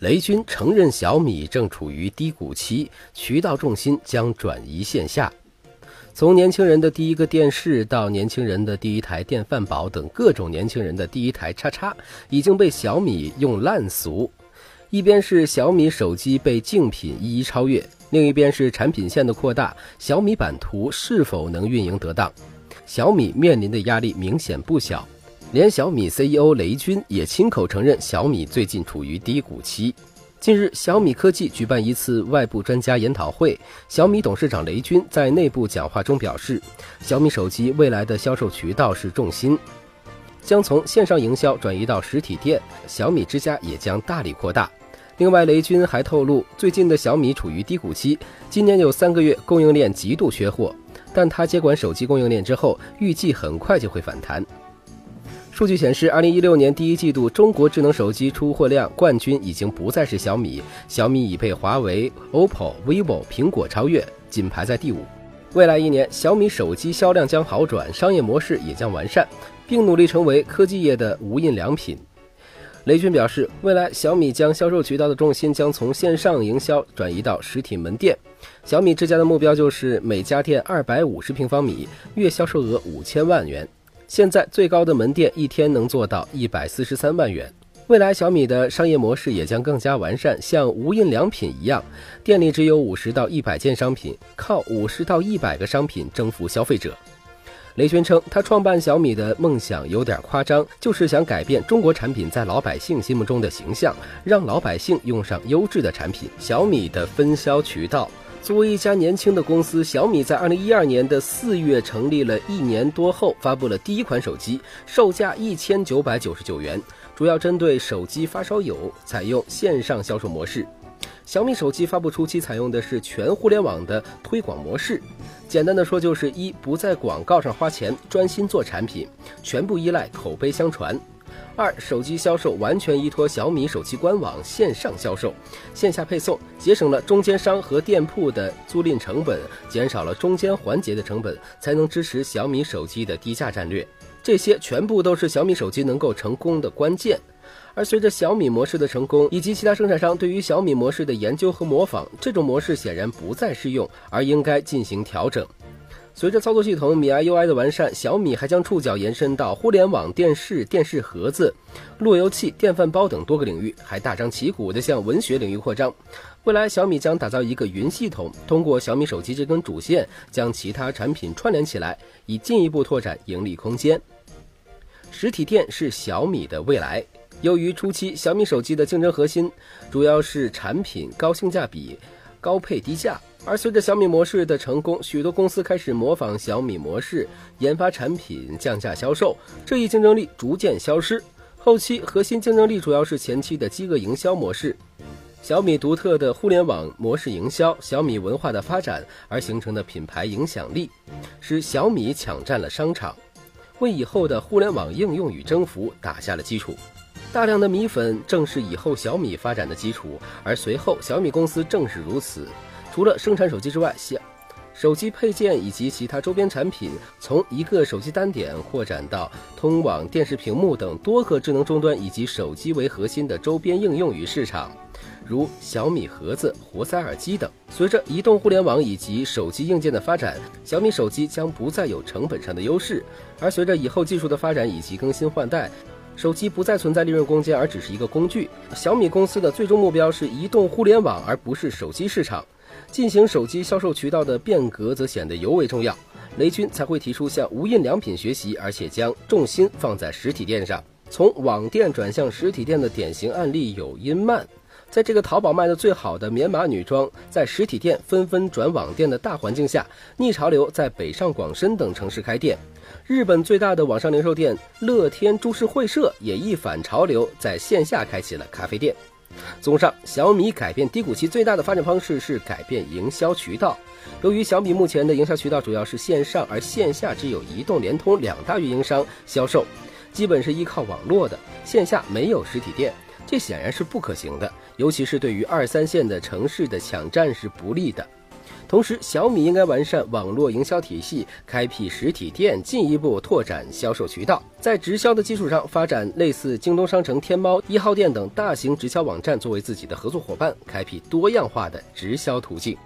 雷军承认小米正处于低谷期，渠道重心将转移线下。从年轻人的第一个电视到年轻人的第一台电饭煲等各种年轻人的第一台叉叉，已经被小米用烂俗。一边是小米手机被竞品一一超越，另一边是产品线的扩大，小米版图是否能运营得当？小米面临的压力明显不小。连小米 CEO 雷军也亲口承认，小米最近处于低谷期。近日，小米科技举办一次外部专家研讨会。小米董事长雷军在内部讲话中表示，小米手机未来的销售渠道是重心，将从线上营销转移到实体店，小米之家也将大力扩大。另外，雷军还透露，最近的小米处于低谷期，今年有三个月供应链极度缺货，但他接管手机供应链之后，预计很快就会反弹。数据显示，二零一六年第一季度中国智能手机出货量冠军已经不再是小米，小米已被华为、OPPO、vivo、苹果超越，仅排在第五。未来一年，小米手机销量将好转，商业模式也将完善，并努力成为科技业的无印良品。雷军表示，未来小米将销售渠道的重心将从线上营销转移到实体门店。小米之家的目标就是每家店二百五十平方米，月销售额五千万元。现在最高的门店一天能做到一百四十三万元。未来小米的商业模式也将更加完善，像无印良品一样，店里只有五十到一百件商品，靠五十到一百个商品征服消费者。雷军称，他创办小米的梦想有点夸张，就是想改变中国产品在老百姓心目中的形象，让老百姓用上优质的产品。小米的分销渠道。作为一家年轻的公司，小米在二零一二年的四月成立了一年多后，发布了第一款手机，售价一千九百九十九元，主要针对手机发烧友，采用线上销售模式。小米手机发布初期采用的是全互联网的推广模式，简单的说就是一不在广告上花钱，专心做产品，全部依赖口碑相传。二手机销售完全依托小米手机官网线上销售，线下配送节省了中间商和店铺的租赁成本，减少了中间环节的成本，才能支持小米手机的低价战略。这些全部都是小米手机能够成功的关键。而随着小米模式的成功，以及其他生产商对于小米模式的研究和模仿，这种模式显然不再适用，而应该进行调整。随着操作系统米 I U I 的完善，小米还将触角延伸到互联网电视、电视盒子、路由器、电饭煲等多个领域，还大张旗鼓地向文学领域扩张。未来，小米将打造一个云系统，通过小米手机这根主线，将其他产品串联起来，以进一步拓展盈利空间。实体店是小米的未来。由于初期小米手机的竞争核心主要是产品高性价比、高配低价。而随着小米模式的成功，许多公司开始模仿小米模式研发产品、降价销售，这一竞争力逐渐消失。后期核心竞争力主要是前期的饥饿营销模式，小米独特的互联网模式营销，小米文化的发展而形成的品牌影响力，使小米抢占了商场，为以后的互联网应用与征服打下了基础。大量的米粉正是以后小米发展的基础，而随后小米公司正是如此。除了生产手机之外，小手机配件以及其他周边产品，从一个手机单点扩展到通往电视屏幕等多个智能终端以及手机为核心的周边应用与市场，如小米盒子、活塞耳机等。随着移动互联网以及手机硬件的发展，小米手机将不再有成本上的优势。而随着以后技术的发展以及更新换代，手机不再存在利润空间，而只是一个工具。小米公司的最终目标是移动互联网，而不是手机市场。进行手机销售渠道的变革则显得尤为重要，雷军才会提出向无印良品学习，而且将重心放在实体店上。从网店转向实体店的典型案例有音漫，在这个淘宝卖的最好的棉麻女装在实体店纷纷转网店的大环境下，逆潮流在北上广深等城市开店。日本最大的网上零售店乐天株式会社也一反潮流，在线下开启了咖啡店。综上，小米改变低谷期最大的发展方式是改变营销渠道。由于小米目前的营销渠道主要是线上，而线下只有移动、联通两大运营商销售，基本是依靠网络的，线下没有实体店，这显然是不可行的。尤其是对于二三线的城市的抢占是不利的。同时，小米应该完善网络营销体系，开辟实体店，进一步拓展销售渠道，在直销的基础上发展类似京东商城、天猫一号店等大型直销网站作为自己的合作伙伴，开辟多样化的直销途径。